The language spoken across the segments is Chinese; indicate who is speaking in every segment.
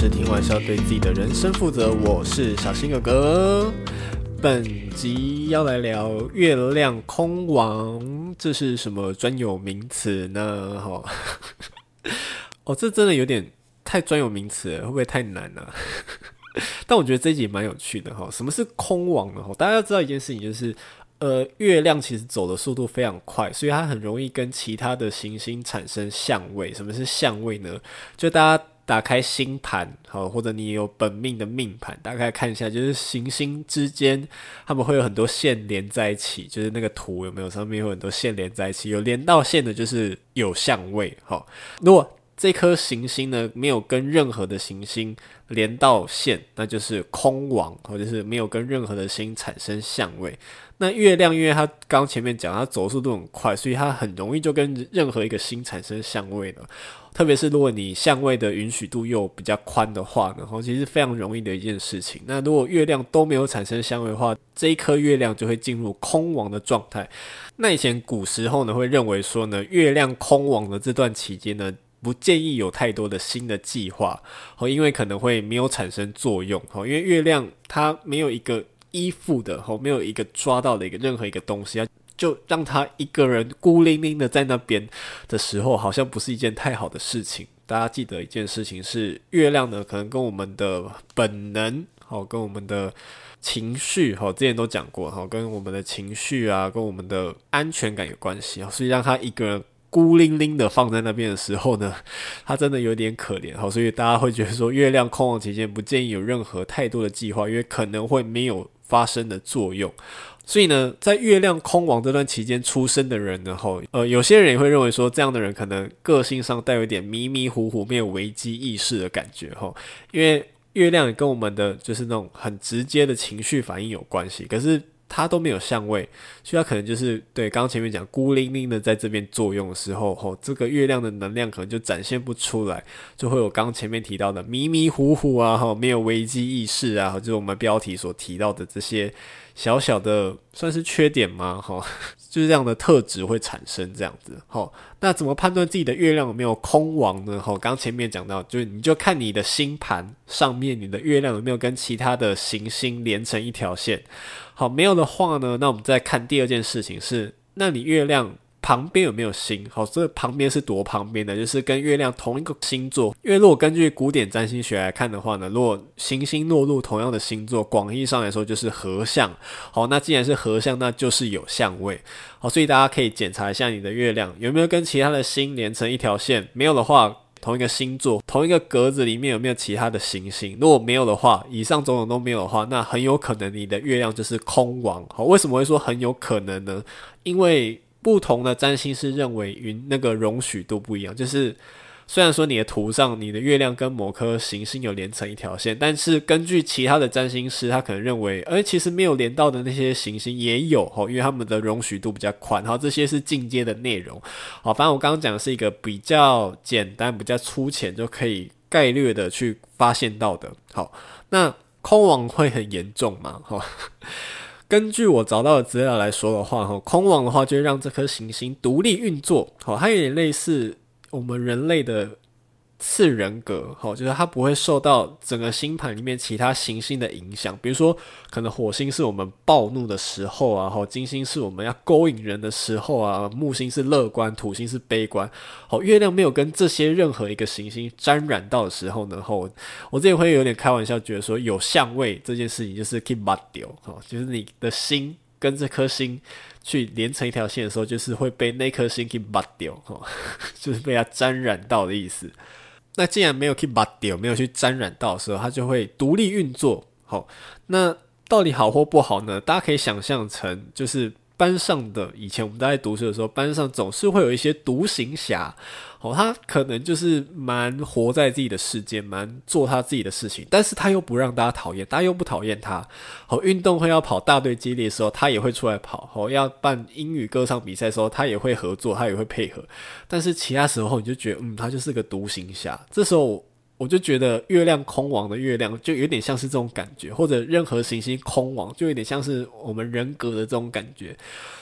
Speaker 1: 是，听完是要对自己的人生负责。我是小新哥哥，本集要来聊月亮空王，这是什么专有名词呢？哈，哦，这真的有点太专有名词，会不会太难呢？但我觉得这一集蛮有趣的哈。什么是空王呢？哈大家要知道一件事情，就是。呃，月亮其实走的速度非常快，所以它很容易跟其他的行星产生相位。什么是相位呢？就大家打开星盘，好，或者你有本命的命盘，大概看一下，就是行星之间，他们会有很多线连在一起，就是那个图有没有？上面有很多线连在一起，有连到线的，就是有相位。好，如果这颗行星呢，没有跟任何的行星连到线，那就是空亡，或者是没有跟任何的星产生相位。那月亮，因为它刚前面讲，它走速度很快，所以它很容易就跟任何一个星产生相位了。特别是如果你相位的允许度又比较宽的话，然后其实非常容易的一件事情。那如果月亮都没有产生相位的话，这一颗月亮就会进入空亡的状态。那以前古时候呢，会认为说呢，月亮空亡的这段期间呢，不建议有太多的新的计划，哦，因为可能会没有产生作用，哦，因为月亮它没有一个。依附的吼，没有一个抓到的一个任何一个东西啊，就让他一个人孤零零的在那边的时候，好像不是一件太好的事情。大家记得一件事情是，月亮呢，可能跟我们的本能，好，跟我们的情绪，好，之前都讲过，好，跟我们的情绪啊，跟我们的安全感有关系，所以让他一个人。孤零零的放在那边的时候呢，他真的有点可怜，哈，所以大家会觉得说，月亮空亡期间不建议有任何太多的计划，因为可能会没有发生的作用。所以呢，在月亮空亡这段期间出生的人呢，吼，呃，有些人也会认为说，这样的人可能个性上带有一点迷迷糊糊、没有危机意识的感觉，吼，因为月亮也跟我们的就是那种很直接的情绪反应有关系，可是。它都没有相位，所以它可能就是对刚前面讲孤零零的在这边作用的时候，吼，这个月亮的能量可能就展现不出来，就会有刚前面提到的迷迷糊糊啊，哦，没有危机意识啊，就是我们标题所提到的这些小小的算是缺点吗？哈，就是这样的特质会产生这样子，好，那怎么判断自己的月亮有没有空亡呢？哈，刚前面讲到，就是你就看你的星盘上面你的月亮有没有跟其他的行星连成一条线。好，没有的话呢，那我们再看第二件事情是，那你月亮旁边有没有星？好，这旁边是多旁边的，就是跟月亮同一个星座。因为如果根据古典占星学来看的话呢，如果行星落入同样的星座，广义上来说就是合相。好，那既然是合相，那就是有相位。好，所以大家可以检查一下你的月亮有没有跟其他的星连成一条线。没有的话，同一个星座，同一个格子里面有没有其他的行星？如果没有的话，以上种种都没有的话，那很有可能你的月亮就是空亡。好，为什么会说很有可能呢？因为不同的占星师认为云那个容许度不一样，就是。虽然说你的图上你的月亮跟某颗行星有连成一条线，但是根据其他的占星师，他可能认为，诶，其实没有连到的那些行星也有哦，因为他们的容许度比较宽。好，这些是进阶的内容。好，反正我刚刚讲的是一个比较简单、比较粗浅就可以概略的去发现到的。好，那空网会很严重吗？齁，根据我找到的资料来说的话，哈，空网的话就会让这颗行星独立运作。好，它有点类似。我们人类的次人格，好，就是它不会受到整个星盘里面其他行星的影响。比如说，可能火星是我们暴怒的时候啊，好，金星是我们要勾引人的时候啊，木星是乐观，土星是悲观。好，月亮没有跟这些任何一个行星沾染到的时候呢，后我这里会有点开玩笑，觉得说有相位这件事情就是 keep bad 掉，好，就是你的心跟这颗星。去连成一条线的时候，就是会被那颗星给拔掉，哈，就是被它沾染到的意思。那既然没有去把掉，没有去沾染到的时候，它就会独立运作。好，那到底好或不好呢？大家可以想象成就是。班上的以前我们在读书的时候，班上总是会有一些独行侠，哦，他可能就是蛮活在自己的世界，蛮做他自己的事情，但是他又不让大家讨厌，大家又不讨厌他。哦，运动会要跑大队接力的时候，他也会出来跑。哦，要办英语歌唱比赛的时候，他也会合作，他也会配合。但是其他时候，你就觉得，嗯，他就是个独行侠。这时候。我就觉得月亮空亡的月亮就有点像是这种感觉，或者任何行星空亡就有点像是我们人格的这种感觉，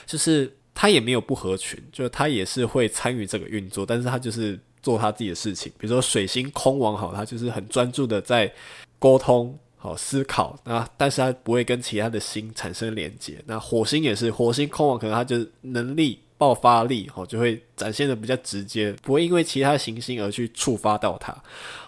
Speaker 1: 就是他也没有不合群，就是他也是会参与这个运作，但是他就是做他自己的事情。比如说水星空王好，他就是很专注的在沟通。好思考，那但是它不会跟其他的星产生连接。那火星也是，火星空王可能它就是能力爆发力，好就会展现的比较直接，不会因为其他行星而去触发到它。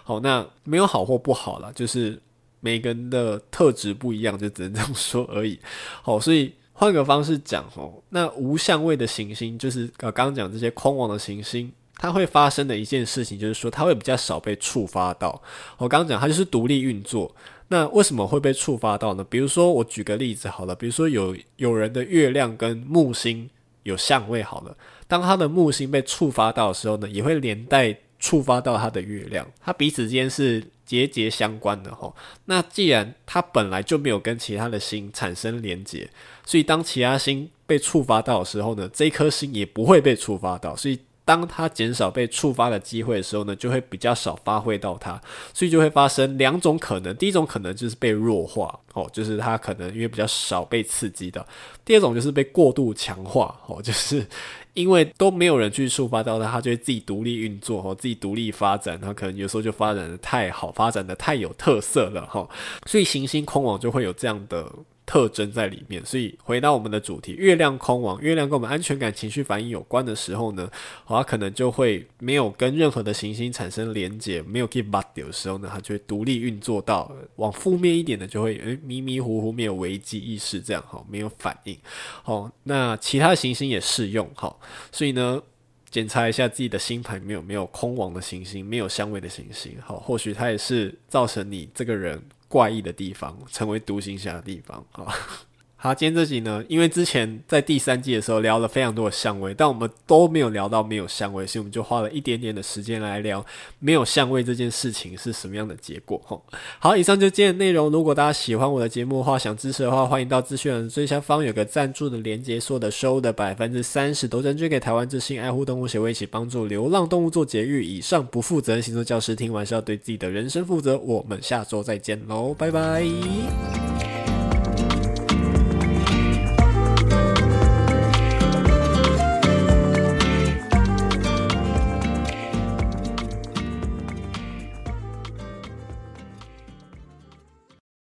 Speaker 1: 好，那没有好或不好啦，就是每个人的特质不一样，就只能这样说而已。好，所以换个方式讲，哦，那无相位的行星，就是呃刚刚讲这些空王的行星。它会发生的一件事情，就是说它会比较少被触发到。我刚刚讲它就是独立运作。那为什么会被触发到呢？比如说我举个例子好了，比如说有有人的月亮跟木星有相位好了，当他的木星被触发到的时候呢，也会连带触发到他的月亮，他彼此之间是节节相关的吼。那既然他本来就没有跟其他的星产生连接，所以当其他星被触发到的时候呢，这颗星也不会被触发到，所以。当它减少被触发的机会的时候呢，就会比较少发挥到它，所以就会发生两种可能。第一种可能就是被弱化，哦，就是它可能因为比较少被刺激到；第二种就是被过度强化，哦，就是因为都没有人去触发到它，它就会自己独立运作，哦，自己独立发展，它可能有时候就发展的太好，发展的太有特色了，哈，所以行星空网就会有这样的。特征在里面，所以回到我们的主题，月亮空王，月亮跟我们安全感、情绪反应有关的时候呢，它可能就会没有跟任何的行星产生连接，没有 give back 的时候呢，它就会独立运作到往负面一点的，就会诶迷迷糊糊，没有危机意识，这样哈，没有反应。好，那其他行星也适用，好，所以呢，检查一下自己的星盘没有没有空王的行星，没有相位的行星，好，或许它也是造成你这个人。怪异的地方，成为独行侠的地方，啊。好，今天这集呢，因为之前在第三季的时候聊了非常多的相位，但我们都没有聊到没有相位，所以我们就花了一点点的时间来聊没有相位这件事情是什么样的结果。吼，好，以上就是今天的内容。如果大家喜欢我的节目的话，想支持的话，欢迎到资讯栏最下方有个赞助的连接，所有的收的百分之三十都捐捐给台湾之星爱护动物协会，一起帮助流浪动物做节育。以上不负责任星座教师听完是要对自己的人生负责。我们下周再见喽，拜拜。